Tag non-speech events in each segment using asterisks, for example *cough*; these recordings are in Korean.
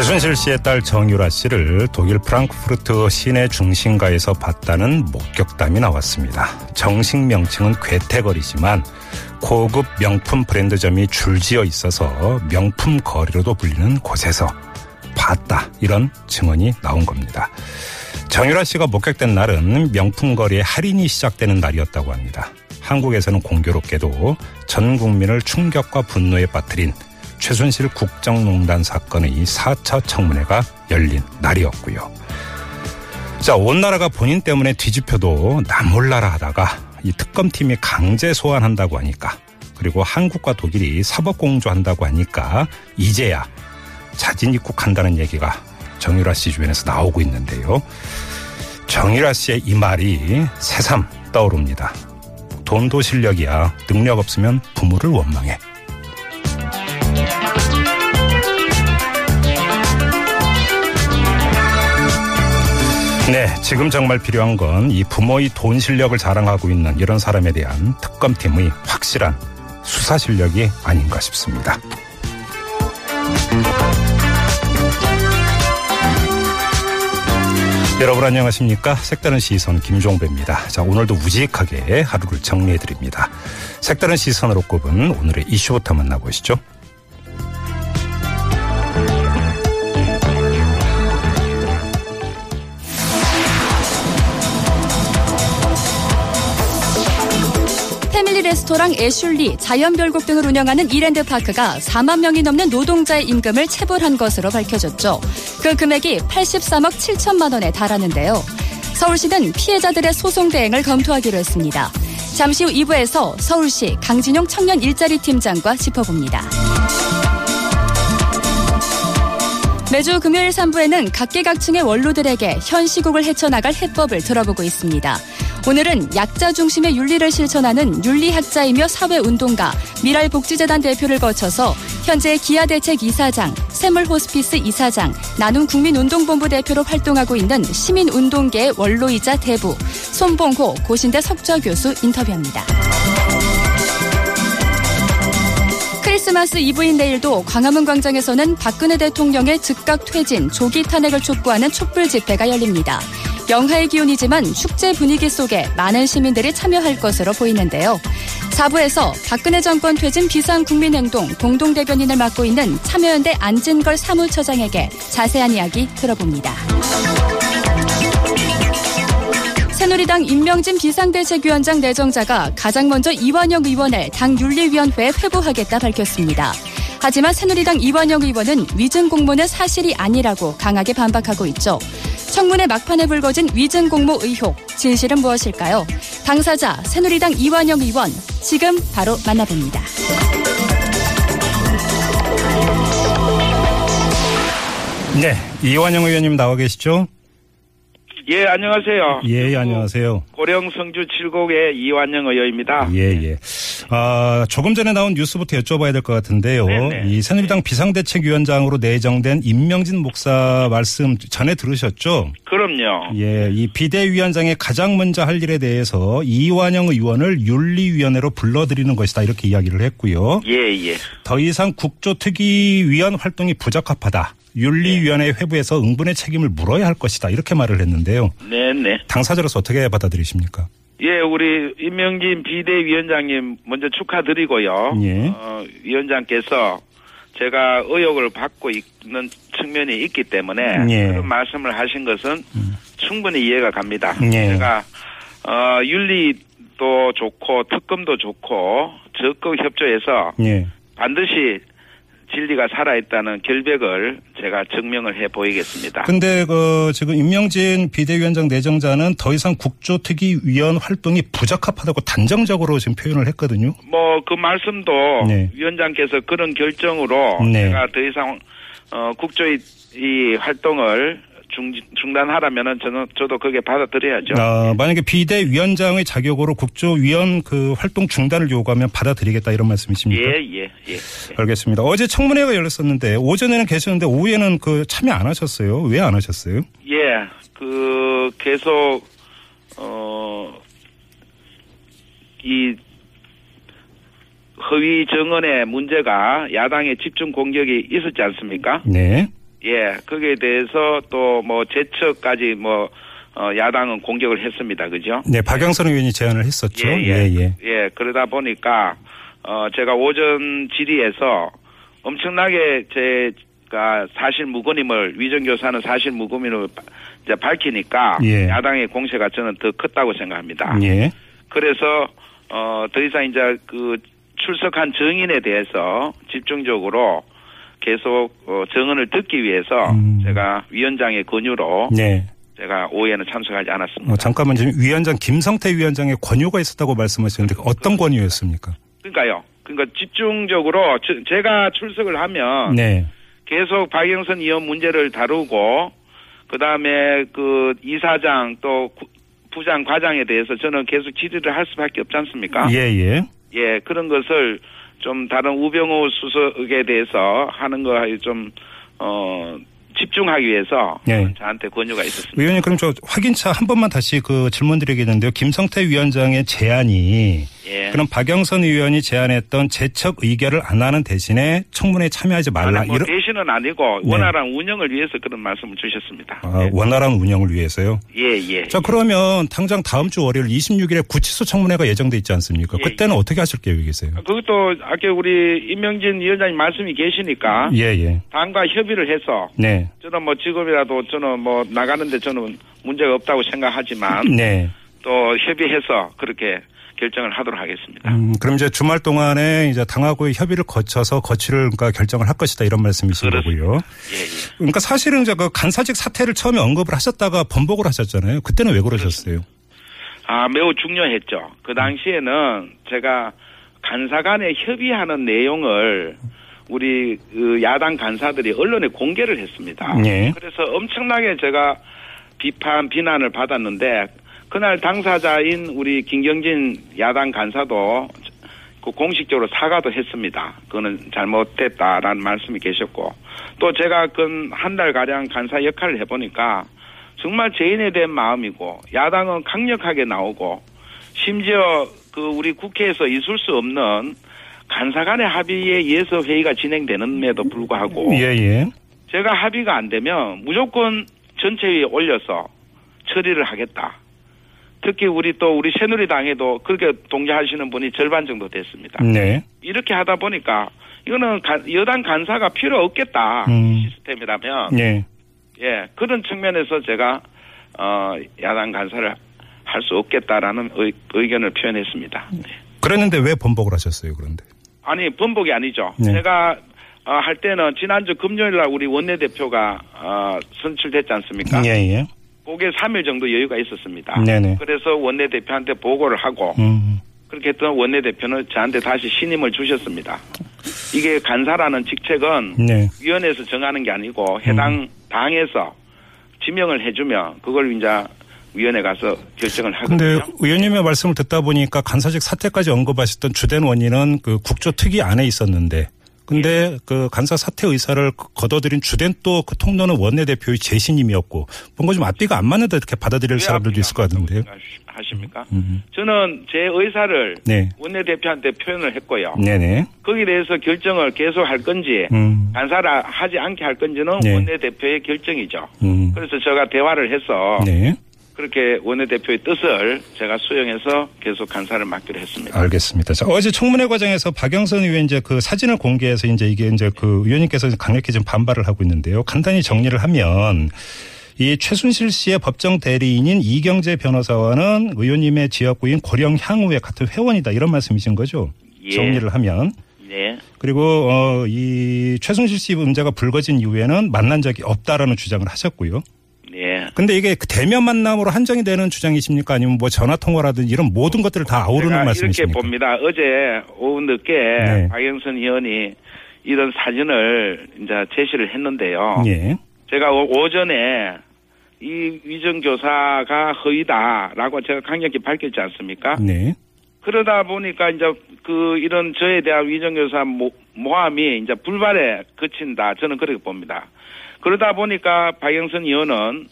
최순실 씨의 딸 정유라 씨를 독일 프랑크푸르트 시내 중심가에서 봤다는 목격담이 나왔습니다. 정식 명칭은 괴테거리지만 고급 명품 브랜드점이 줄지어 있어서 명품 거리로도 불리는 곳에서 봤다 이런 증언이 나온 겁니다. 정유라 씨가 목격된 날은 명품 거리의 할인이 시작되는 날이었다고 합니다. 한국에서는 공교롭게도 전 국민을 충격과 분노에 빠뜨린 최순실 국정농단 사건의 4차 청문회가 열린 날이었고요. 자, 온 나라가 본인 때문에 뒤집혀도 나 몰라라 하다가 이 특검팀이 강제 소환한다고 하니까 그리고 한국과 독일이 사법공조한다고 하니까 이제야 자진 입국한다는 얘기가 정유라 씨 주변에서 나오고 있는데요. 정유라 씨의 이 말이 새삼 떠오릅니다. 돈도 실력이야. 능력 없으면 부모를 원망해. 네, 지금 정말 필요한 건 이 부모의 돈 실력을 자랑하고 있는 이런 사람에 대한 특검팀의 확실한 수사 실력이 아닌가 싶습니다. 여러분 안녕하십니까? 색다른 시선 김종배입니다. 자, 오늘도 우직하게 하루를 정리해 드립니다. 색다른 시선으로 꼽은 오늘의 이슈부터 만나보시죠. 패밀리 레스토랑 애슐리, 자연별곡 등을 운영하는 이랜드 파크가 4만 명이 넘는 노동자의 임금을 체불한 것으로 밝혀졌죠. 그 금액이 83억 7천만 원에 달하는데요. 서울시는 피해자들의 소송 대행을 검토하기로 했습니다. 잠시 후 2부에서 서울시 강진용 청년 일자리 팀장과 짚어봅니다. 매주 금요일 3부에는 각계각층의 원로들에게 현 시국을 헤쳐나갈 해법을 들어보고 있습니다. 오늘은 약자 중심의 윤리를 실천하는 윤리학자이며 사회운동가 미랄복지재단 대표를 거쳐서 현재 기아대책 이사장, 샘물호스피스 이사장, 나눔 국민운동본부 대표로 활동하고 있는 시민운동계의 원로이자 대부 손봉호 고신대 석좌 교수 인터뷰합니다. 크리스마스 이브인 내일도 광화문 광장에서는 박근혜 대통령의 즉각 퇴진, 조기 탄핵을 촉구하는 촛불 집회가 열립니다. 영하의 기온이지만 축제 분위기 속에 많은 시민들이 참여할 것으로 보이는데요. 4부에서 박근혜 정권 퇴진 비상국민행동 공동대변인을 맡고 있는 참여연대 안진걸 사무처장에게 자세한 이야기 들어봅니다. 새누리당 임명진 비상대책위원장 내정자가 가장 먼저 이완영 의원을 당 윤리위원회에 회부하겠다 밝혔습니다. 하지만 새누리당 이완영 의원은 위증 공모는 사실이 아니라고 강하게 반박하고 있죠. 청문회 막판에 불거진 위증 공모 의혹, 진실은 무엇일까요? 당사자 새누리당 이완영 의원 지금 바로 만나봅니다. 네, 이완영 의원님 나와 계시죠? 예, 안녕하세요. 예, 안녕하세요. 고령 성주 7곡의 이완영 의원입니다. 예, 예. 아, 조금 전에 나온 뉴스부터 여쭤봐야 될 것 같은데요. 네네. 이 새누리당 비상대책위원장으로 내정된 임명진 목사 말씀 전에 들으셨죠? 그럼요. 예, 이 비대위원장의 가장 먼저 할 일에 대해서 이완영 의원을 윤리위원회로 불러들이는 것이다 이렇게 이야기를 했고요. 예, 예. 더 이상 국조특위위원 활동이 부적합하다. 윤리위원회 회부에서 응분의 책임을 물어야 할 것이다 이렇게 말을 했는데요. 네, 네. 당사자로서 어떻게 받아들이십니까? 예, 우리 임명진 비대위원장님 먼저 축하드리고요. 예. 어, 위원장께서 제가 의혹을 받고 있는 측면이 있기 때문에 예. 그런 말씀을 하신 것은 충분히 이해가 갑니다. 예. 제가 어, 윤리도 좋고 특검도 좋고 적극 협조해서 예. 반드시 진리가 살아있다는 결백을 제가 증명을 해 보이겠습니다. 근데 그 지금 임명진 비대위원장 내정자는 더 이상 국조특위위원 활동이 부적합하다고 단정적으로 지금 표현을 했거든요. 뭐 그 말씀도 네. 위원장께서 그런 결정으로 네. 제가 더 이상 어, 국조의 이 활동을 중, 중단하라면은 저는 저도 그게 받아들여야죠. 아, 만약에 비대위원장의 자격으로 국조위원 그 활동 중단을 요구하면 받아들이겠다 이런 말씀이십니까? 예, 예, 예. 알겠습니다. 어제 청문회가 열렸었는데 오전에는 계셨는데 오후에는 그 참여 안 하셨어요. 왜 안 하셨어요? 예, 그 계속 어, 이 허위 정언의 문제가 야당의 집중 공격이 있었지 않습니까? 네. 예, 거기에 대해서 또 뭐 제척까지 뭐 어, 야당은 공격을 했습니다. 그죠? 네, 박영선 의원이 제안을 했었죠. 예, 예, 예. 예. 예, 그러다 보니까 어 제가 오전 질의에서 엄청나게 제가 사실 무근임을 위정 교사는 사실 무근임을 이제 밝히니까 예. 야당의 공세가 저는 더 컸다고 생각합니다. 예. 그래서 어 더 이상 이제 그 출석한 증인에 대해서 집중적으로 계속 어, 증언을 듣기 위해서 음. 제가 위원장의 권유로 네. 제가 오후에는 참석하지 않았습니다. 어, 잠깐만 지금 위원장 김성태 위원장의 권유가 있었다고 말씀하시는데 어떤 권유였습니까? 그러니까요. 그러니까 집중적으로 저- 제가 출석을 하면 네. 계속 박영선 의원 문제를 다루고 그다음에 그 이사장 또 구- 부장 과장에 대해서 저는 계속 질의를 할 수밖에 없지 않습니까? 예, 예. 예, 그런 것을 좀 다른 우병우 수석에 대해서 하는 거에 좀 어, 집중하기 위해서 예. 저한테 권유가 있었습니다. 의원님 그럼 저 확인차 한 번만 다시 그 질문 드리겠는데요. 김성태 위원장의 제안이 예. 그럼 박영선 의원이 제안했던 재척 의결을 안 하는 대신에 청문회에 참여하지 말라 아니, 뭐 이런 대신은 아니고 네. 원활한 운영을 위해서 그런 말씀을 주셨습니다. 아, 원활한 운영을 위해서요. 예, 예. 자 그러면 당장 다음 주 월요일 26일에 구치소 청문회가 예정돼 있지 않습니까? 예, 그때는 어떻게 하실 계획이세요? 그것도 아까 우리 임명진 위원장님 말씀이 계시니까 예, 예. 당과 협의를 해서 네. 저는 뭐 지금이라도 저는 뭐 나가는데 저는 문제가 없다고 생각하지만 네. 또 협의해서 그렇게 결정을 하도록 하겠습니다. 음, 그럼 이제 주말 동안에 이제 당하고의 협의를 거쳐서 거취를 그러니까 결정을 할 것이다 이런 말씀이신 그렇습니다. 거고요. 예, 예. 그러니까 사실은 이제 그 간사직 사태를 처음에 언급을 하셨다가 번복을 하셨잖아요. 그때는 왜 그러셨어요? 아, 매우 중요했죠. 그 당시에는 제가 간사 간에 협의하는 내용을 우리 그 야당 간사들이 언론에 공개를 했습니다. 예. 그래서 엄청나게 제가 비판, 비난을 받았는데 그날 당사자인 우리 김경진 야당 간사도 그 공식적으로 사과도 했습니다. 그거는 잘못됐다라는 말씀이 계셨고 또 제가 그한달 가량 간사 역할을 해보니까 정말 죄인에 대한 마음이고 야당은 강력하게 나오고 심지어 그 우리 국회에서 있을 수 없는 간사 간의 합의에 의해서 회의가 진행되는데도 불구하고 예, 예. 제가 합의가 안 되면 무조건 전체위에 올려서 처리를 하겠다. 특히 우리 또 우리 새누리당에도 그렇게 동의하시는 분이 절반 정도 됐습니다. 네. 이렇게 하다 보니까 이거는 가- 여당 간사가 필요 없겠다 음. 시스템이라면 예. 예 그런 측면에서 제가 어 야당 간사를 할 수 없겠다라는 의, 의견을 표현했습니다. 네. 그랬는데 왜 번복을 하셨어요, 그런데? 아니 번복이 아니죠. 네. 제가 어, 할 때는 지난주 금요일 날 우리 원내대표가 어, 선출됐지 않습니까? 예, 예. 그게 3일 정도 여유가 있었습니다. 네네. 그래서 원내대표한테 보고를 하고 음. 그렇게 했던 원내대표는 저한테 다시 신임을 주셨습니다. 이게 간사라는 직책은 네. 위원회에서 정하는 게 아니고 해당 당에서 지명을 해주면 그걸 이제 위원회 가서 결정을 근데 하거든요. 의원님의 말씀을 듣다 보니까 간사직 사태까지 언급하셨던 주된 원인은 그 국조 특위 안에 있었는데 근데 그 간사 사퇴 의사를 걷어들인 주된 또 그 통로는 원내대표의 재신임이었고 뭔가 좀 앞뒤가 안 맞는데 이렇게 받아들일 왜 사람들도 있을 것안 같은데요. 하십니까? 음. 저는 제 의사를 네. 원내대표한테 표현을 했고요. 네네. 거기에 대해서 결정을 계속 할 건지 음. 간사를 하지 않게 할 건지는 네. 원내대표의 결정이죠. 음. 그래서 제가 대화를 해서 네. 그렇게 원내대표의 뜻을 제가 수용해서 계속 간사를 맡기로 했습니다. 알겠습니다. 자, 어제 청문회 과정에서 박영선 의원 이제 그 사진을 공개해서 이제 이게 이제 그 의원님께서 강력히 좀 반발을 하고 있는데요. 간단히 정리를 하면 이 최순실 씨의 법정 대리인인 이경재 변호사와는 의원님의 지역구인 고령 향후의 같은 회원이다 이런 말씀이신 거죠. 예. 정리를 하면 네. 그리고 어, 이 최순실 씨 문제가 불거진 이후에는 만난 적이 없다라는 주장을 하셨고요. 네. 근데 이게 그 대면 만남으로 한정이 되는 주장이십니까? 아니면 뭐 전화 통화라든지 이런 모든 것들을 다 아우르는 제가 이렇게 말씀이십니까? 봅니다. 어제 오후 늦게 네. 박영선 의원이 이런 사진을 이제 제시를 했는데요. 예. 제가 오- 오전에 이 위정 교사가 허위다라고 제가 강력히 밝혔지 않습니까? 네. 그러다 보니까 이제 그 이런 저에 대한 위정 교사 모, 모함이 이제 불발에 그친다. 저는 그렇게 봅니다. 그러다 보니까 박영선 의원은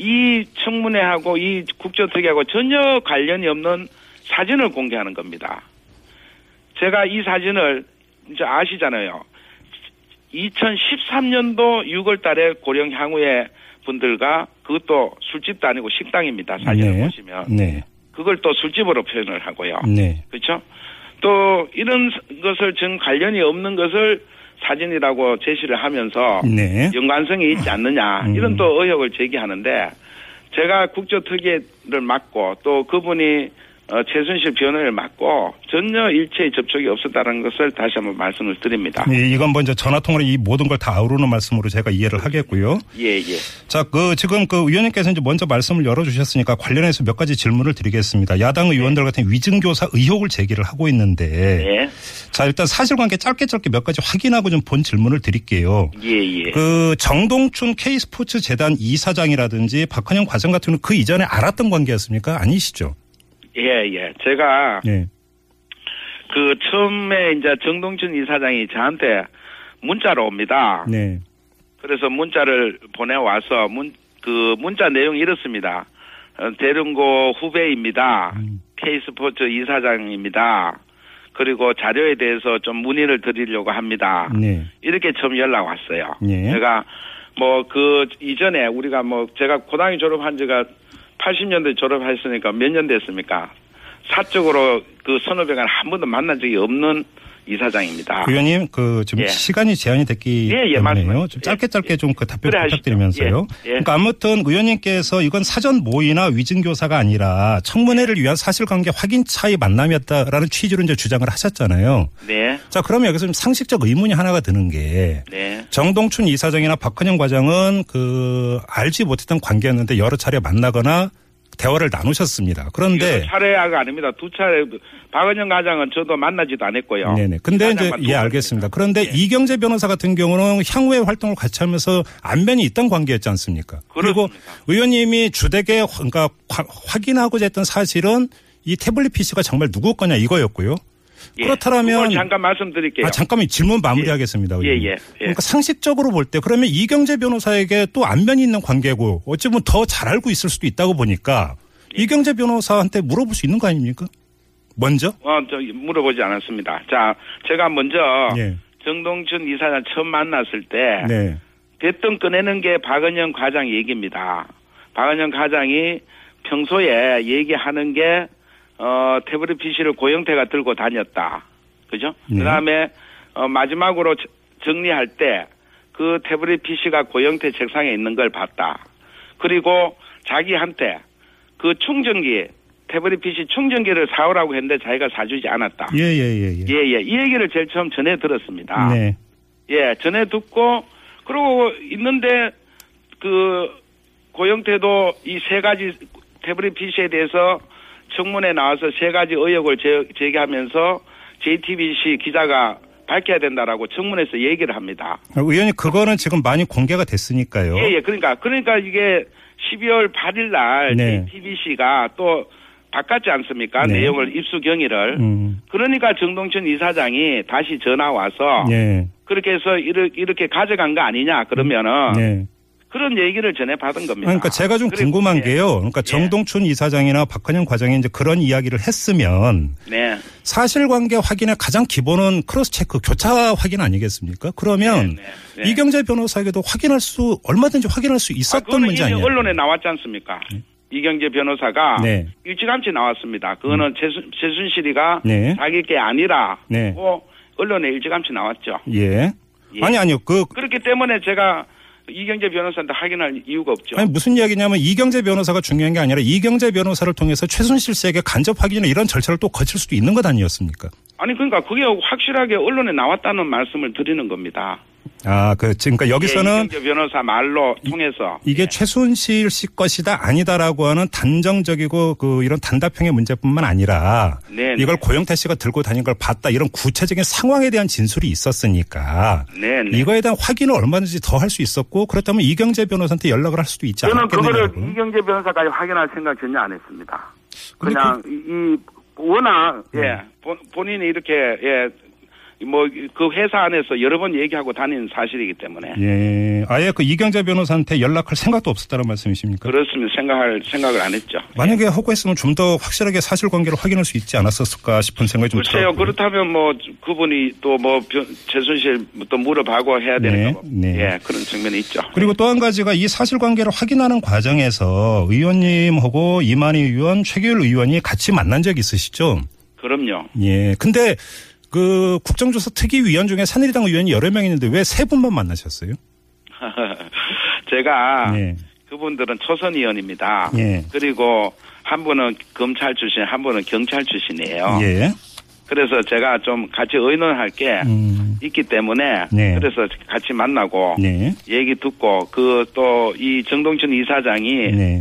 이 청문회하고 이 국조특위하고 전혀 관련이 없는 사진을 공개하는 겁니다. 제가 이 사진을 이제 아시잖아요. 2013년도 6월 달에 고령 향후의 분들과 그것도 술집도 아니고 식당입니다. 사진을 네. 보시면. 네. 그걸 또 술집으로 표현을 하고요. 네. 그렇죠? 또 이런 것을 전 관련이 없는 것을 사진이라고 제시를 하면서 네. 연관성이 있지 않느냐 음. 이런 또 의혹을 제기하는데 제가 국조특위를 맡고 또 그분이 어, 최순실 변호를 맡고 전혀 일체의 접촉이 없었다는 것을 다시 한번 말씀을 드립니다. 예, 이건 먼저 전화 통화로 이 모든 걸 다 아우르는 말씀으로 제가 이해를 하겠고요. 예, 예. 자, 그 지금 그 의원님께서 이제 먼저 말씀을 열어 주셨으니까 관련해서 몇 가지 질문을 드리겠습니다. 야당 의원들 같은 위증교사 의혹을 제기를 하고 있는데, 네. 자 일단 사실관계 짧게 짧게 몇 가지 확인하고 좀 본 질문을 드릴게요. 예, 예. 그 정동춘 K스포츠 재단 이사장이라든지 박헌영 과장 같은 경우는 그 이전에 알았던 관계였습니까? 아니시죠? 예, 예. 제가 예. 그 처음에 이제 정동춘 이사장이 저한테 문자로 옵니다. 네. 그래서 문자를 보내와서 문, 그 문자 내용이 이렇습니다. 어, 대릉고 후배입니다. 음. K스포츠 이사장입니다. 그리고 자료에 대해서 좀 문의를 드리려고 합니다. 네. 이렇게 처음 연락 왔어요. 예. 제가 뭐 그 이전에 우리가 뭐 제가 고등학교 졸업한 지가 80년대 졸업했으니까 몇 년 됐습니까? 사적으로 그 선후배가 한 번도 만난 적이 없는 이사장입니다. 의원님, 그 지금 예. 시간이 제한이 됐기 예, 예, 때문에요. 좀 짧게 짧게 좀 그 답변 그래. 부탁드리면서요. 예, 예. 그러니까 아무튼 의원님께서 이건 사전 모의나 위증교사가 아니라 청문회를 위한 사실관계 확인 차이 만남이었다라는 취지로 이제 주장을 하셨잖아요. 네, 자, 그러면 여기서 좀 상식적 의문이 하나가 드는 게 네, 정동춘 이사장이나 박헌영 과장은 그 알지 못했던 관계였는데 여러 차례 만나거나 대화를 나누셨습니다. 그런데 차례가 아닙니다. 두 차례 박은영 과장은 저도 만나지도 않았고요. 네네. 근데 이제 예. 알겠습니다. 그런데 예. 이경재 변호사 같은 경우는 향후의 활동을 같이 하면서 안면이 있던 관계였지 않습니까? 그리고 그렇습니다. 의원님이 주택에 화- 그러니까 화- 확인하고자 했던 사실은 이 태블릿 PC가 정말 누구 거냐 이거였고요. 예. 그렇다면 잠깐 말씀드릴게요. 아 잠깐만 질문 마무리하겠습니다. 예. 예, 예. 그러니까 상식적으로 볼 때 그러면 이경재 변호사에게 또 안면이 있는 관계고 어찌 보면 더 잘 알고 있을 수도 있다고 보니까 예. 이경재 변호사한테 물어볼 수 있는 거 아닙니까? 먼저? 어, 저 물어보지 않았습니다. 자, 제가 먼저 예. 정동춘 이사장 처음 만났을 때 네. 대뜸 꺼내는 게 박은영 과장 얘기입니다. 박은영 과장이 평소에 얘기하는 게 어, 태블릿 PC를 고영태가 들고 다녔다. 그죠? 네. 그 다음에 어, 마지막으로 저- 정리할 때 그 태블릿 PC가 고영태 책상에 있는 걸 봤다. 그리고 자기한테 그 충전기 태블릿 PC 충전기를 사오라고 했는데 자기가 사주지 않았다. 예, 예, 예, 예. 예, 예. 이 얘기를 제일 처음 전해 들었습니다. 네. 예, 전에 듣고 그러고 있는데 그 고영태도 이 세 가지 태블릿 PC에 대해서 청문회 나와서 세 가지 의혹을 제, 제기하면서 JTBC 기자가 밝혀야 된다라고 청문회에서 얘기를 합니다. 의원님 그거는 지금 많이 공개가 됐으니까요. 예, 예. 그러니까 그러니까 이게 12월 8일 날 네. JTBC가 또 바꿨지 않습니까? 네. 내용을 입수 경위를. 음. 그러니까 정동춘 이사장이 다시 전화 와서 예. 그렇게 해서 이렇게, 이렇게 가져간 거 아니냐 그러면은 네. 그런 얘기를 전해 받은 겁니다. 그러니까 제가 좀 궁금한 예. 게요. 그러니까 정동춘 이사장이나 박헌영 과장이 이제 그런 이야기를 했으면 네. 사실관계 확인의 가장 기본은 cross check 교차 확인 아니겠습니까? 그러면 네, 네, 네. 이경재 변호사에게도 확인할 수 얼마든지 확인할 수 아, 있었던 그거는 문제 아니에요? 언론에 나왔지 않습니까? 이경재 변호사가 네. 음. 일찌감치 나왔습니다. 그거는 최순, 최순실이가 네. 자기 게 아니라 네. 고 언론에 일찌감치 나왔죠. 예. 예. 아니 아니요. 그 그렇기 때문에 제가 이경재 변호사한테 확인할 이유가 없죠. 아니 무슨 이야기냐면 이경재 변호사가 중요한 게 아니라 이경재 변호사를 통해서 최순실 씨에게 간접 확인이나 이런 절차를 또 거칠 수도 있는 것 아니었습니까? 아니 그러니까 그게 확실하게 언론에 나왔다는 말씀을 드리는 겁니다. 아, 그, 지금 그러니까 여기서는 예, 이경재 변호사 말로 통해서 이게 최순실 씨 것이다 아니다라고 하는 단정적이고 그 이런 단답형의 문제뿐만 아니라 네, 이걸 네. 고영태 씨가 들고 다닌 걸 봤다 이런 구체적인 상황에 대한 진술이 있었으니까 네, 네. 이거에 대한 확인을 얼마든지 더 할 수 있었고 그렇다면 이경재 변호사한테 연락을 할 수도 있지 저는 그거를 않겠느냐고. 이경재 변호사까지 확인할 생각 전혀 안 했습니다. 그냥 이, 이 워낙 네. 예 본- 본인이 이렇게 예 뭐 그 회사 안에서 여러 번 얘기하고 다닌 사실이기 때문에 예, 아예 그 이경재 변호사한테 연락할 생각도 없었다는 말씀이십니까? 그렇습니다. 생각할 생각을 안 했죠. 만약에 허구했으면 좀 더 확실하게 사실관계를 확인할 수 있지 않았었을까 싶은 생각이 좀 글쎄요. 들어요. 그렇다면 뭐 그분이 또 뭐 최순실 또 물어봐고 해야 되는 네, 거 네. 예 그런 측면이 있죠. 그리고 또 한 가지가 이 사실관계를 확인하는 과정에서 의원님하고 이만희 의원, 최규일 의원이 같이 만난 적 있으시죠? 그럼요. 예. 근데 그 국정조사 특위위원 중에 새누리당 의원이 여러 명 있는데 왜 세 분만 만나셨어요? *laughs* 제가 예. 그분들은 초선 의원입니다. 예. 그리고 한 분은 검찰 출신, 한 분은 경찰 출신이에요. 예. 그래서 제가 좀 같이 의논할 게 음. 있기 때문에 네. 그래서 같이 만나고 네. 얘기 듣고 그 또 이 정동춘 이사장이 네.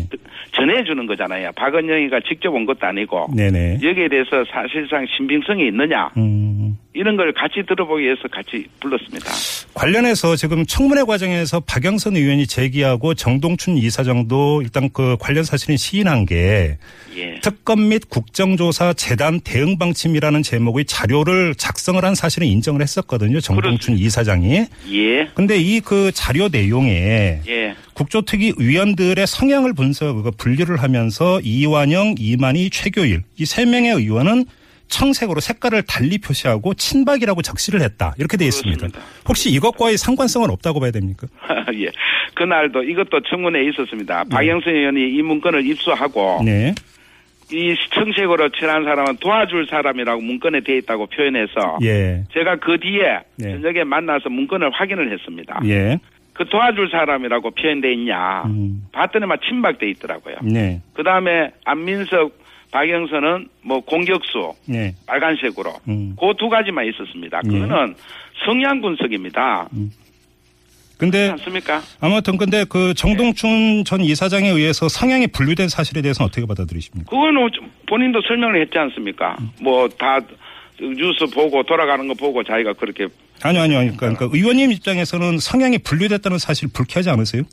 전해주는 거잖아요. 박은영이가 직접 온 것도 아니고 네네. 여기에 대해서 사실상 신빙성이 있느냐 음. 이런 걸 같이 들어보기 위해서 같이 불렀습니다. 관련해서 지금 청문회 과정에서 박영선 의원이 제기하고 정동춘 이사장도 일단 그 관련 사실은 시인한 게 예. 특검 및 국정조사 재단 대응 방침이라는 제목의 자료를 작성을 한 사실은 인정을 했었거든요. 정동춘 이사장이. 예. 근데 이 그 자료 내용에 예. 국조특위 위원들의 성향을 분석, 분류를 하면서 이완영, 이만희, 최교일 이 세 명의 의원은 청색으로 색깔을 달리 표시하고 친박이라고 적시를 했다. 이렇게 돼 있습니다. 그렇습니다. 혹시 이것과의 상관성은 없다고 봐야 됩니까? *laughs* 예. 그날도 이것도 청문회에 있었습니다. 박영선 의원이 이 문건을 입수하고 네. 이 청색으로 칠한 사람은 도와줄 사람이라고 문건에 돼 있다고 표현해서 예. 제가 그 뒤에 네. 저녁에 만나서 문건을 확인을 했습니다. 예. 그 도와줄 사람이라고 표현돼 있냐? 음. 봤더니 막 친박돼 있더라고요. 네. 그 다음에 안민석, 박영선은 뭐 공격수 네. 빨간색으로 음. 그두 가지만 있었습니다. 예. 그거는 성향 분석입니다. 근데 그렇지 않습니까? 아무튼 근데 그 정동춘 전 이사장에 의해서 성향이 분류된 사실에 대해서는 어떻게 받아들이십니까? 그거는 좀 본인도 설명을 했지 않습니까? 뭐다 뉴스 보고 돌아가는 거 보고 자기가 그렇게 아니요, 아니요. 그러니까, 그러니까 의원님 입장에서는 성향이 분류됐다는 사실 불쾌하지 않으세요?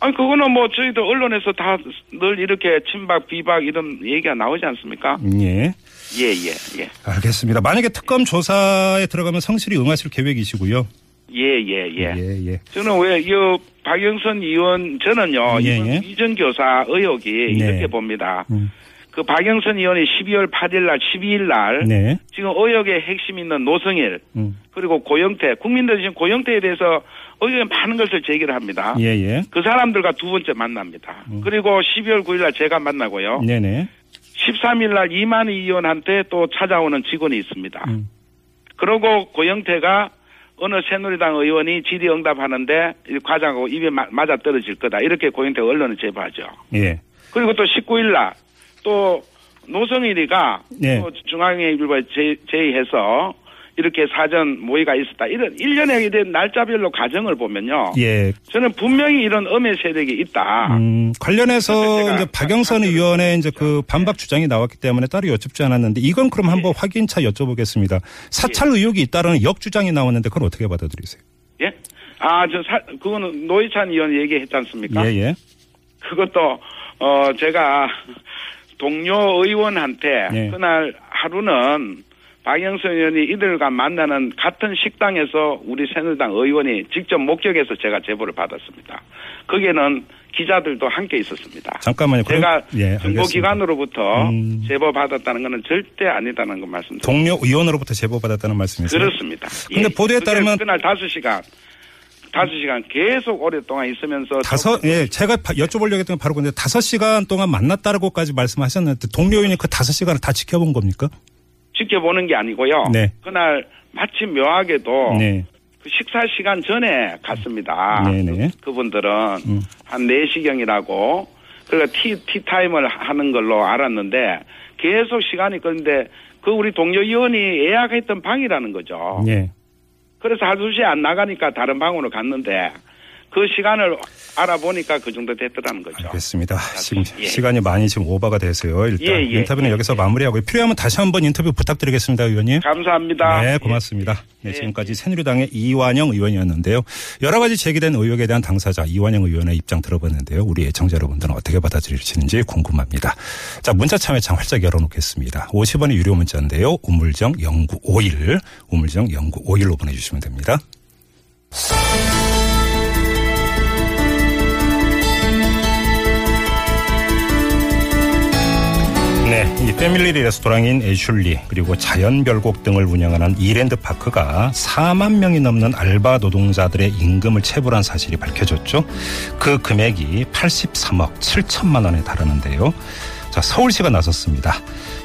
아니 그거는 뭐 저희도 언론에서 다 늘 이렇게 친박 비박 이런 얘기가 나오지 않습니까? 예. 예 예, 예. 알겠습니다. 만약에 특검 조사에 들어가면 성실히 응하실 계획이시고요. 예, 예, 예. 예, 예. 저는 왜, 이, 박영선 의원, 저는요, 예, 예. 이전 교사 의혹이 네. 이렇게 봅니다. 음. 그 박영선 의원이 12월 8일 날, 12일 날, 네. 지금 의혹의 핵심 있는 노성일, 음. 그리고 고영태, 국민들이 지금 고영태에 대해서 의혹에 많은 것을 제기를 합니다. 예, 예. 그 사람들과 두 번째 만납니다. 그리고 12월 9일 날 제가 만나고요. 네네. 13일 날 이만희 의원한테 또 찾아오는 직원이 있습니다. 음. 그러고 고영태가 어느 새누리당 의원이 질의응답하는데 이 과장하고 입에 마- 맞아 떨어질 거다. 이렇게 고영태가 언론에 제보하죠. 예. 그리고 또 19일 날 또 노성일이가 네. 또 중앙일보에 제- 제의해서 이렇게 사전 모의가 있었다. 이런 일련에 대한 날짜별로 과정을 보면요. 예. 저는 분명히 이런 음의 세력이 있다. 음, 관련해서 이제 박영선 의원의 이제 그 반박 주장이 나왔기 때문에 따로 여쭙지 않았는데 이건 그럼 예. 한번 확인차 여쭤보겠습니다. 사찰 의혹이 있다는 역주장이 나왔는데 그걸 어떻게 받아들이세요? 예? 아, 저 사, 그거는 노희찬 의원 얘기했지 않습니까? 예, 예. 그것도 어 제가 동료 의원한테 네. 그날 하루는 박영선 의원이 이들과 만나는 같은 식당에서 우리 새누리당 의원이 직접 목격해서 제가 제보를 받았습니다. 거기에는 기자들도 함께 있었습니다. 잠깐만요. 제가 예, 정보기관으로부터 음. 제보 받았다는 것은 절대 아니다는 거 말씀드립니다. 동료 의원으로부터 제보 받았다는 말씀이세요? 그렇습니다. 근데 보도에 그게 따르면- 그날 다섯 시간 다섯 시간 계속 오랫동안 있으면서 다섯, 예, 제가 바- 여쭤보려고 했던 게 바로 근데 다섯 시간 동안 만났다고까지 말씀하셨는데 동료 의원이 그 다섯 시간을 다 지켜본 겁니까? 지켜보는 게 아니고요. 네. 그날 마침 묘하게도 네. 그 식사 시간 전에 갔습니다. 네네. 그, 분들은 음. 한 4시경이라고 그러니까 티, 티타임을 하는 걸로 알았는데 계속 시간이 끌는데 그 우리 동료 의원이 예약했던 방이라는 거죠. 예. 그래서 2시에 안 나가니까 다른 방으로 갔는데 그 시간을 알아보니까 그 정도 됐더라는 거죠. 알겠습니다. 지금 예. 시간이 많이 지금 오버가 돼서요. 일단 예, 예, 인터뷰는 예, 여기서 예. 마무리하고요. 필요하면 다시 한번 인터뷰 부탁드리겠습니다, 의원님. 감사합니다. 네, 고맙습니다. 네, 예. 지금까지 새누리당의 이완영 의원이었는데요. 여러 가지 제기된 의혹에 대한 당사자 이완영 의원의 입장 들어봤는데요. 우리 애청자 여러분들은 어떻게 받아들이시는지 궁금합니다. 자, 문자 참여창 활짝 열어놓겠습니다. 50원의 유료 문자인데요. 우물정 0951, 우물정 0951로 보내주시면 됩니다. 패밀리 레스토랑인 애슐리 그리고 자연 별곡 등을 운영하는 이랜드 파크가 4만 명이 넘는 알바 노동자들의 임금을 체불한 사실이 밝혀졌죠. 그 금액이 83억 7천만 원에 달하는데요. 자, 서울시가 나섰습니다.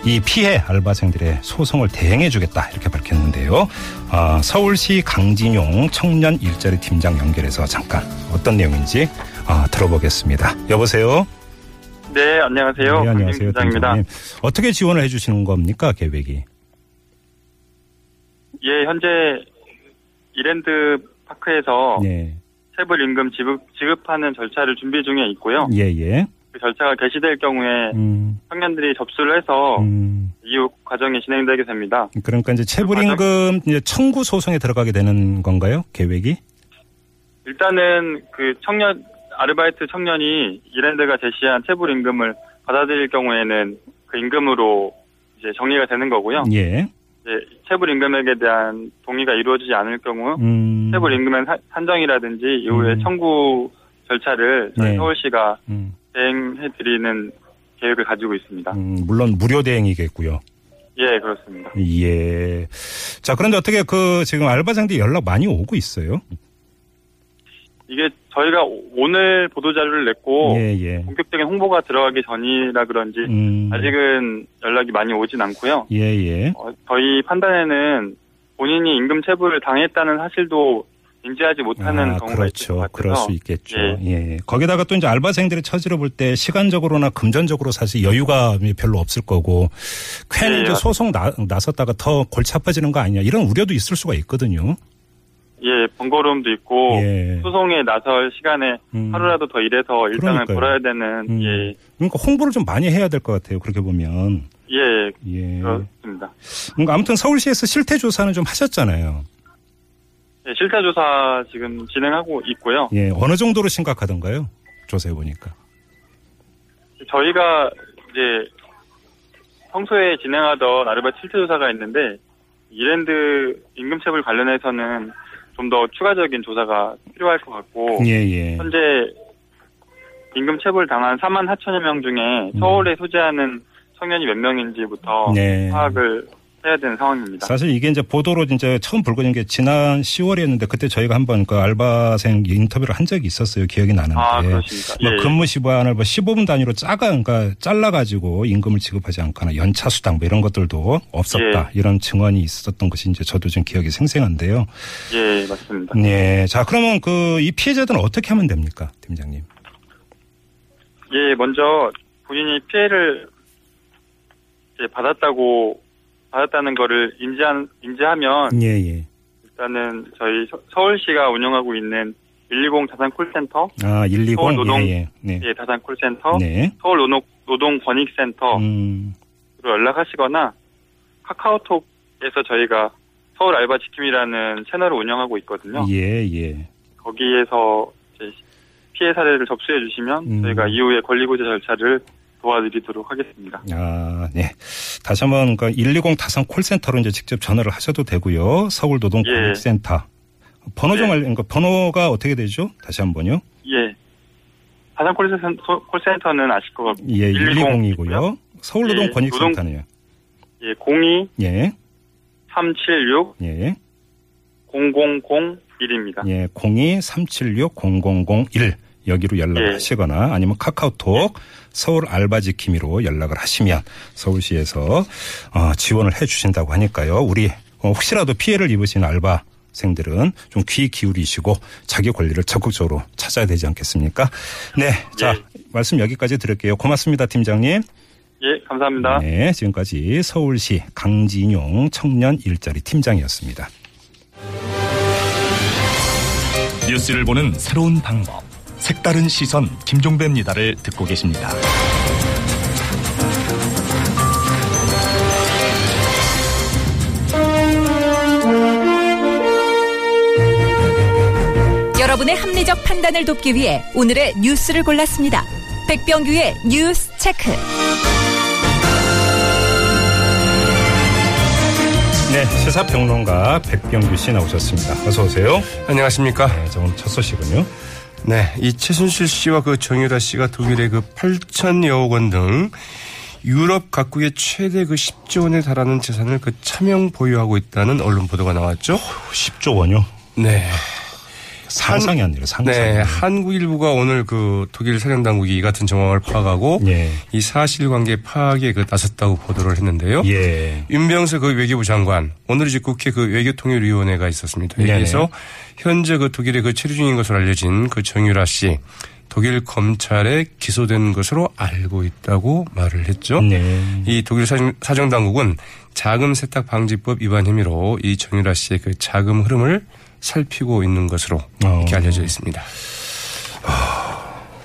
이 피해 알바생들의 소송을 대행해주겠다 이렇게 밝혔는데요. 아, 서울시 강진용 청년 일자리 팀장 연결해서 잠깐 어떤 내용인지 아, 들어보겠습니다. 여보세요. 네, 안녕하세요. 네, 안녕하세요. 김장입니다. 팀장님. 어떻게 지원을 해주시는 겁니까 계획이? 예, 현재 이랜드 파크에서 예, 체불 임금 지급, 지급하는 절차를 준비 중에 있고요. 예, 예. 그 절차가 개시될 경우에 음, 청년들이 접수를 해서 음. 이후 과정이 진행되게 됩니다. 그러니까 이제 체불임금 이제 청구 소송에 들어가게 되는 건가요? 계획이? 일단은 그 청년 아르바이트 청년이 이랜드가 제시한 체불 임금을 받아들일 경우에는 그 임금으로 이제 정리가 되는 거고요. 예. 이제 체불 임금액에 대한 동의가 이루어지지 않을 경우 음. 체불 임금의 사- 산정이라든지 이후에 음. 청구 절차를 저희 네. 서울시가 음, 대행해 드리는 계획을 가지고 있습니다. 음, 물론 무료 대행이겠고요. 예, 그렇습니다. 예. 자, 그런데 어떻게 그 지금 알바생들이 연락 많이 오고 있어요? 이게 저희가 오- 오늘 보도 자료를 냈고 예, 예. 본격적인 홍보가 들어가기 전이라 그런지 음. 아직은 연락이 많이 오진 않고요. 예, 예. 어, 저희 판단에는 본인이 임금 체불을 당했다는 사실도 인지하지 못하는 아, 경우가 그렇죠. 그럴 수 있겠죠. 예. 예. 거기다가 또 이제 알바생들의 처지를 볼 때 시간적으로나 금전적으로 사실 여유가 별로 없을 거고 괜히 예, 이제 맞- 소송 나, 나섰다가 더 골치 아파지는 거 아니냐 이런 우려도 있을 수가 있거든요. 예, 번거로움도 있고 예. 소송에 나설 시간에 음. 하루라도 더 일해서 일당을. 벌어야 되는 음. 예, 그러니까 홍보를 좀 많이 해야 될 것 같아요. 그렇게 보면. 예, 예. 그렇습니다. 그러니까 아무튼 서울시에서 실태 조사는 좀 하셨잖아요. 예, 실태 조사 지금 진행하고 있고요. 예. 어느 정도로 심각하던가요? 조사해 보니까. 저희가 이제 평소에 진행하던 아르바이트 실태 조사가 있는데 이랜드 임금체불 관련해서는 좀 더 추가적인 조사가 필요할 것 같고 예, 예. 현재 임금 체불 당한 4만 4천여 명 중에 음. 서울에 소재하는 청년이 몇 명인지부터 네. 파악을 해야 되는 상황입니다. 사실 이게 이제 보도로 이제 처음 불거진 게 지난 10월이었는데 그때 저희가 한번 그 알바생 인터뷰를 한 적이 있었어요. 기억이 나는데. 아, 그렇습니까? 뭐 예, 예. 근무 시간을 뭐 15분 단위로 짜가, 그러니까 잘라 가지고 임금을 지급하지 않거나 연차 수당 뭐 이런 것들도 없었다. 예. 이런 증언이 있었던 것이 이제 저도 좀 기억이 생생한데요. 예, 맞습니다. 네. 자, 그러면 그 이 피해자들은 어떻게 하면 됩니까? 팀장님. 예, 먼저 본인이 피해를 받았다고 받았다는 거를 인지한 인지하면 예, 예. 일단은 저희 서- 서울시가 운영하고 있는 120 자산 콜센터, 아, 120. 서울 노동- 예, 예. 네. 예, 자산 콜센터, 네. 서울 노동 노동 권익센터로 음, 연락하시거나 카카오톡에서 저희가 서울 알바 지킴이라는 채널을 운영하고 있거든요. 예, 예. 거기에서 이제 피해 사례를 접수해 주시면 음. 저희가 이후에 권리구제 절차를 도와드리도록 하겠습니다. 아, 네. 다시 한번 그120 다산 콜센터로 이제 직접 전화를 하셔도 되고요. 서울 노동권익센터. 번호 좀 네. 알, 그러니까 번호가 어떻게 되죠? 다시 한번요. 예. 자산 콜센터, 콜센터는 아실 것 같고. 예, 110 120이고요. 서울 예, 노동권익센터는요. 예, 02 예, 376 예, 0001입니다. 예, 02-376-0001 여기로 연락을 예. 하시거나 아니면 카카오톡 서울 알바 지킴이로 연락을 하시면 서울시에서 어, 지원을 해 주신다고 하니까요. 우리 어, 혹시라도 피해를 입으신 알바 생들은 좀 귀 기울이시고 자기 권리를 적극적으로 찾아야 되지 않겠습니까? 네. 자, 예. 말씀 여기까지 드릴게요. 고맙습니다, 팀장님. 예, 감사합니다. 네, 지금까지 서울시 강진용 청년 일자리 팀장이었습니다. 뉴스를 보는 새로운 방법. 색다른 시선 김종배입니다를 듣고 계십니다. 여러분의 합리적 판단을 돕기 위해 오늘의 뉴스를 골랐습니다. 백병규의 뉴스 체크. 네, 시사평론가 백병규 씨 나오셨습니다. 어서 오세요. 안녕하십니까. 네, 자, 오늘 첫 소식은요. 네, 이 최순실 씨와 그 정유라 씨가 독일의 그 8천여억 원 등 유럽 각국의 최대 그 10조 원에 달하는 재산을 그 차명 보유하고 있다는 언론 보도가 나왔죠. 10조 원요. 네. 상상이 아니라 상상. 네, 한국일보가 오늘 그 독일 사령 당국이 이 같은 정황을 파악하고 예. 이 사실관계 파악에 그 나섰다고 보도를 했는데요. 예. 윤병석 그 외교부 장관 오늘 이제 국회 그 외교통일위원회가 있었습니다. 여기서 현재 그 독일에 그 체류 중인 것으로 알려진 그 정유라 씨 독일 검찰에 기소된 것으로 알고 있다고 말을 했죠. 네. 이 독일 사정, 사정당국은 자금 세탁 방지법 위반 혐의로 이 정유라 씨의 그 자금 흐름을 살피고 있는 것으로 이렇게 어. 알려져 있습니다.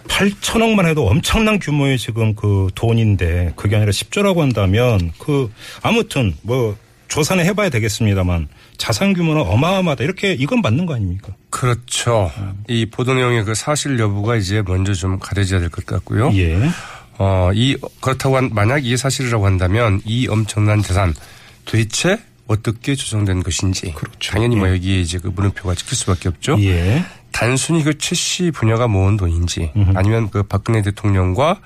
8천억만 해도 엄청난 규모의 지금 그 돈인데 그게 아니라 10조라고 한다면 그 아무튼 뭐 조사는 해봐야 되겠습니다만 자산 규모는 어마어마하다 이렇게 이건 맞는 거 아닙니까? 그렇죠. 이 보도 내용의 그 사실 여부가 이제 먼저 좀 가려져야 될 것 같고요. 예. 어, 이, 그렇다고 한, 만약 이게 사실이라고 한다면 이 엄청난 재산 도대체 어떻게 조성된 것인지. 그렇죠. 당연히 뭐 예. 여기에 이제 그 물음표가 찍힐 수밖에 없죠. 예. 단순히 그 최 씨 부녀가 모은 돈인지 아니면 그 박근혜 대통령과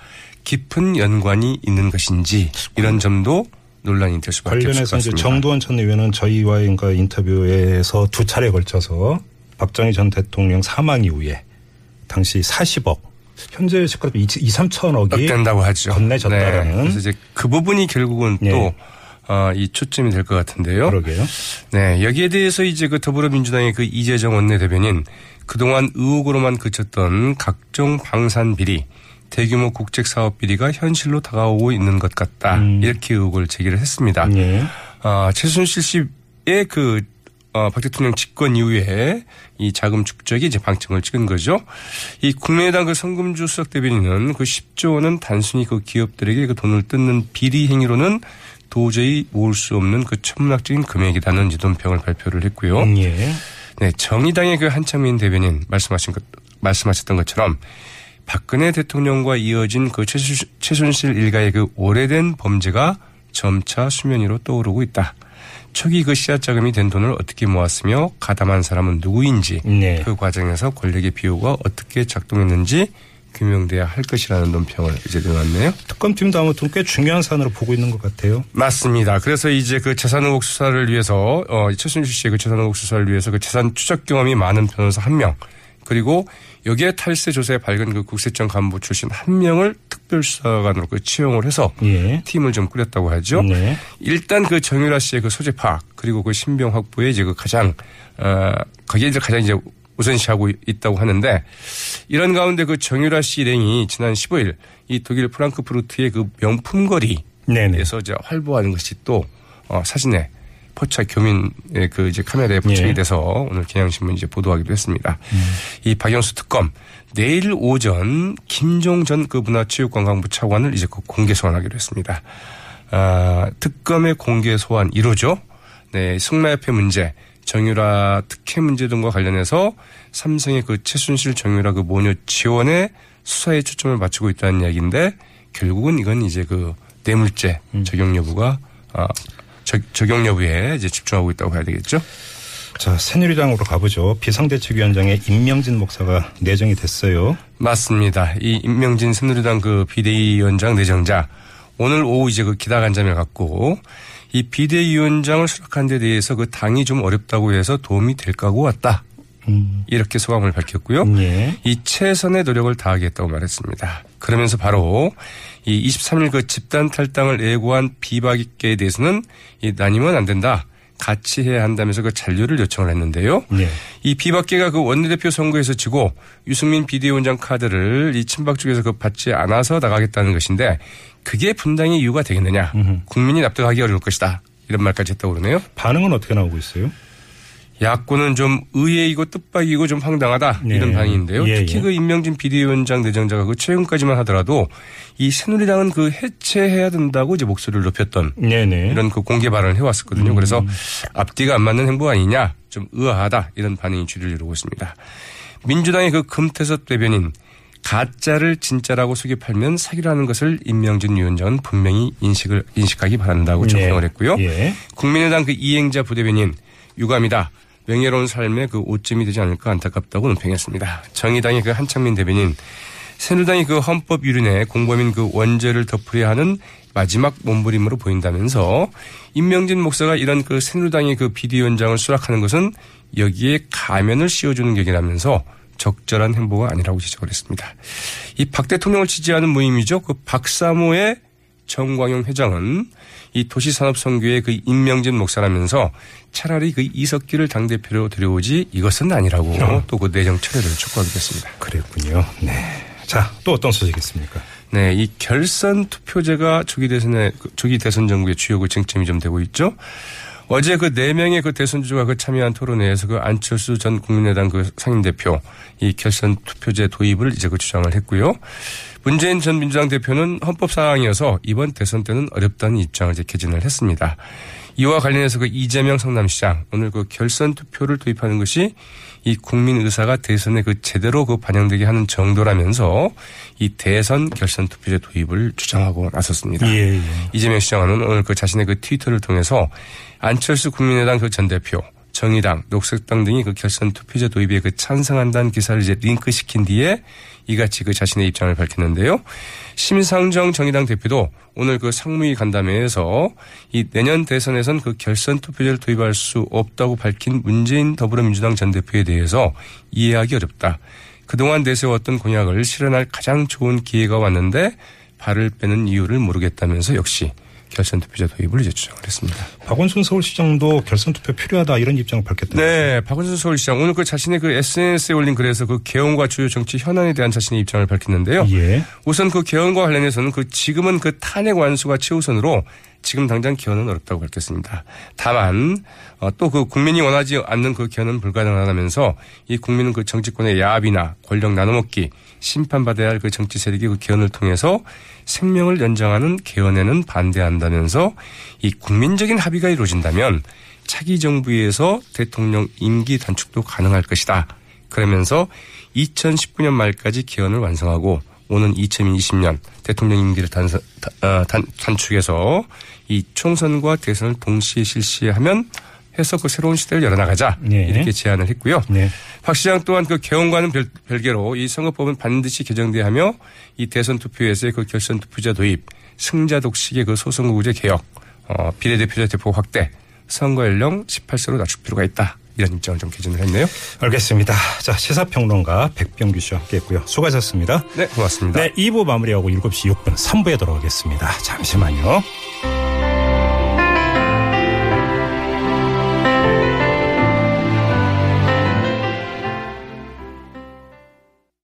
깊은 연관이 있는 것인지 이런 점도 논란이 될 수밖에 없을 것 관련해서 이제. 정두원 전 의원은 저희와의 그 인터뷰에서 두 차례에 걸쳐서 박정희 전 대통령 사망 이후에 당시 40억 현재 시가로 2, 3천억이 된다고 하죠. 건네졌다라는. 네. 그래서 이제 그 부분이 결국은 예. 또 어, 이 초점이 될 것 같은데요. 그러게요. 네, 여기에 대해서 이제 그 더불어민주당의 그 이재정 원내대변인 그동안 의혹으로만 그쳤던 각종 방산 비리, 대규모 국책 사업 비리가 현실로 다가오고 있는 것 같다. 음. 이렇게 의혹을 제기를 했습니다. 예. 아, 최순실 씨의 그, 어, 박 대통령 집권 이후에 이 자금 축적이 이제 방점을 찍은 거죠. 이 국민의당 그 성금주 수석 대변인은 그 10조 원은 단순히 그 기업들에게 그 돈을 뜯는 비리 행위로는 도저히 모을 수 없는 그 천문학적인 금액이라는 유돈평을 발표를 했고요. 음, 예. 네, 정의당의 그 한창민 대변인 말씀하신 것, 말씀하셨던 것처럼 박근혜 대통령과 이어진 그 최순실, 최순실 일가의 그 오래된 범죄가 점차 수면 위로 떠오르고 있다. 초기 그 씨앗 자금이 된 돈을 어떻게 모았으며 가담한 사람은 누구인지 네. 그 과정에서 권력의 비호가 어떻게 작동했는지 규명돼야 할 것이라는 논평을 이제 내놨네요. 특검팀도 아무튼 꽤 중요한 사안으로 보고 있는 것 같아요. 맞습니다. 그래서 이제 그 재산 의혹 수사를 위해서 어 최순실 씨의 그 재산 의혹 수사를 위해서 그 재산 추적 경험이 많은 변호사 한 명 그리고 여기에 탈세 조사에 밝은 그 국세청 간부 출신 한 명을 특별수사관으로 그 채용을 해서 예. 팀을 좀 꾸렸다고 하죠. 네. 일단 그 정유라 씨의 그 소재 파악 그리고 그 신병 확보에 이제 그 가장 어 거기에 이제 가장 이제 우선시하고 있다고 하는데 이런 가운데 그 정유라 씨 일행이 지난 15일 이 독일 프랑크푸르트의 그 명품 거리에서 네네. 이제 활보하는 것이 또 어, 사진에 포착 교민의 그 이제 카메라에 포착이 예. 돼서 오늘 경향신문 이제 보도하기도 했습니다. 이 박영수 특검 내일 오전 김종 전그 문화체육관광부 차관을 이제 그 공개 소환하기로 했습니다. 아, 특검의 공개 소환 1호죠. 네, 승마협회 문제, 정유라 특혜 문제 등과 관련해서 삼성의 그 최순실 정유라 그 모녀 지원에 수사에 초점을 맞추고 있다는 이야기인데 결국은 이건 이제 그 뇌물죄 적용 여부가 아, 적, 적용 여부에 이제 집중하고 있다고 해야 되겠죠. 자, 새누리당으로 가보죠. 비상대책위원장에 임명진 목사가 내정이 됐어요. 맞습니다. 이 임명진 새누리당 그 비대위원장 내정자 오늘 오후 이제 그 기다 간담회를 갖고 이 비대위원장을 수락한 데 대해서 그 당이 좀 어렵다고 해서 도움이 될 까고 왔다. 음. 이렇게 소감을 밝혔고요. 예. 이 최선의 노력을 다하겠다고 말했습니다. 그러면서 바로 이 23일 그 집단 탈당을 예고한 비박계에 대해서는 이 나뉘면 안 된다. 같이 해야 한다면서 그 잔류를 요청을 했는데요. 네. 이 비박계가 그 원내대표 선거에서 지고 유승민 비대위원장 카드를 이 친박 쪽에서 그 받지 않아서 나가겠다는 것인데 그게 분당의 이유가 되겠느냐. 국민이 납득하기 어려울 것이다. 이런 말까지 했다고 그러네요. 반응은 어떻게 나오고 있어요? 야권은 좀 의외이고 뜻밖이고 좀 황당하다 네. 이런 반응인데요. 예, 특히 예. 그 임명진 비대위원장 내정자가 그 최근까지만 하더라도 이 새누리당은 그 해체해야 된다고 이제 목소리를 높였던 네 네. 이런 그 공개 발언을 해왔었거든요. 음. 그래서 앞뒤가 안 맞는 행보 아니냐 좀 의아하다 이런 반응이 주를 이루고 있습니다. 민주당의 그 금태섭 대변인 가짜를 진짜라고 속여 팔면 사기라는 것을 임명진 위원장은 분명히 인식을 인식하기 바란다고 적용을 했고요. 예. 국민의당 그 이행자 부대변인 유감이다. 명예로운 삶의 그 오점이 되지 않을까 안타깝다고 논평했습니다. 정의당의 그 한창민 대변인 새누리당이 그 헌법 유린에 공범인 그 원죄를 덮으려 하는 마지막 몸부림으로 보인다면서 임명진 목사가 이런 그 새누리당의 그 비대위원장을 수락하는 것은 여기에 가면을 씌워주는 격이라면서 적절한 행보가 아니라고 지적을 했습니다. 이 박 대통령을 지지하는 모임이죠. 그 박사모의 정광용 회장은 이 도시산업선교의 그 임명진 목사라면서 차라리 그 이석기를 당대표로 들여오지 이것은 아니라고 또그 내정 철회를 촉구하기도 했습니다. 그랬군요. 네. 자, 또 어떤 소식이 있습니까? 네, 이 결선 투표제가 조기 대선의 조기 대선 정국의 주요 그 쟁점이 좀 되고 있죠. 어제 그 네 명의 그 대선 주주가 그 참여한 토론회에서 그 안철수 전 국민의당 그 상임 대표 이 결선 투표제 도입을 이제 그 주장을 했고요. 문재인 전 민주당 대표는 헌법 사항이어서 이번 대선 때는 어렵다는 입장을 이제 개진을 했습니다. 이와 관련해서 그 이재명 성남시장 오늘 그 결선 투표를 도입하는 것이 이 국민 의사가 대선에 그 제대로 그 반영되게 하는 정도라면서 이 대선 결선 투표제 도입을 주장하고 나섰습니다. 예, 예. 이재명 시장은 오늘 그 자신의 그 트위터를 통해서 안철수 국민의당 그 전 대표, 정의당, 녹색당 등이 그 결선 투표제 도입에 그 찬성한다는 기사를 이제 링크시킨 뒤에 이같이 그 자신의 입장을 밝혔는데요. 심상정 정의당 대표도 오늘 그 상무위 간담회에서 이 내년 대선에선 그 결선 투표제를 도입할 수 없다고 밝힌 문재인 더불어민주당 전 대표에 대해서 이해하기 어렵다. 그동안 내세웠던 공약을 실현할 가장 좋은 기회가 왔는데 발을 빼는 이유를 모르겠다면서 역시 결선 투표제 도입을 이제 주장을 했습니다. 박원순 서울시장도 결선 투표 필요하다 이런 입장을 밝혔다. 네, 박원순 서울시장 오늘 그 자신의 그 SNS에 올린 글에서 그 개헌과 주요 정치 현안에 대한 자신의 입장을 밝혔는데요. 예. 우선 그 개헌과 관련해서는 그 지금은 그 탄핵 완수가 최우선으로 지금 당장 개헌은 어렵다고 밝혔습니다. 다만 어, 또그 국민이 원하지 않는 그 개헌은 불가능하다면서 이 국민은 그 정치권의 야합이나 권력 나눠먹기 심판받아야 할 그 정치 세력이 그 개헌을 통해서 생명을 연장하는 개헌에는 반대한다면서 이 국민적인 합의가 이루어진다면 차기 정부에서 대통령 임기 단축도 가능할 것이다. 그러면서 2019년 말까지 개헌을 완성하고 오는 2020년 대통령 임기를 단서, 어, 단, 단축해서 이 총선과 대선을 동시에 실시하면 해서 그 새로운 시대를 열어나가자 네. 이렇게 제안을 했고요. 네. 박 시장 또한 그 개헌과는 별, 별개로 이 선거법은 반드시 개정돼야 하며 이 대선 투표에서의 그 결선 투표자 도입, 승자 독식의 그 소선거구제 개혁, 어, 비례대표자 대표 확대, 선거 연령 18세로 낮출 필요가 있다. 이런 입장을 좀 개진을 했네요. 알겠습니다. 자, 시사평론가 백병규 씨와 함께 했고요. 수고하셨습니다. 네, 고맙습니다. 네, 2부 마무리하고 7시 6분 3부에 돌아오겠습니다. 잠시만요.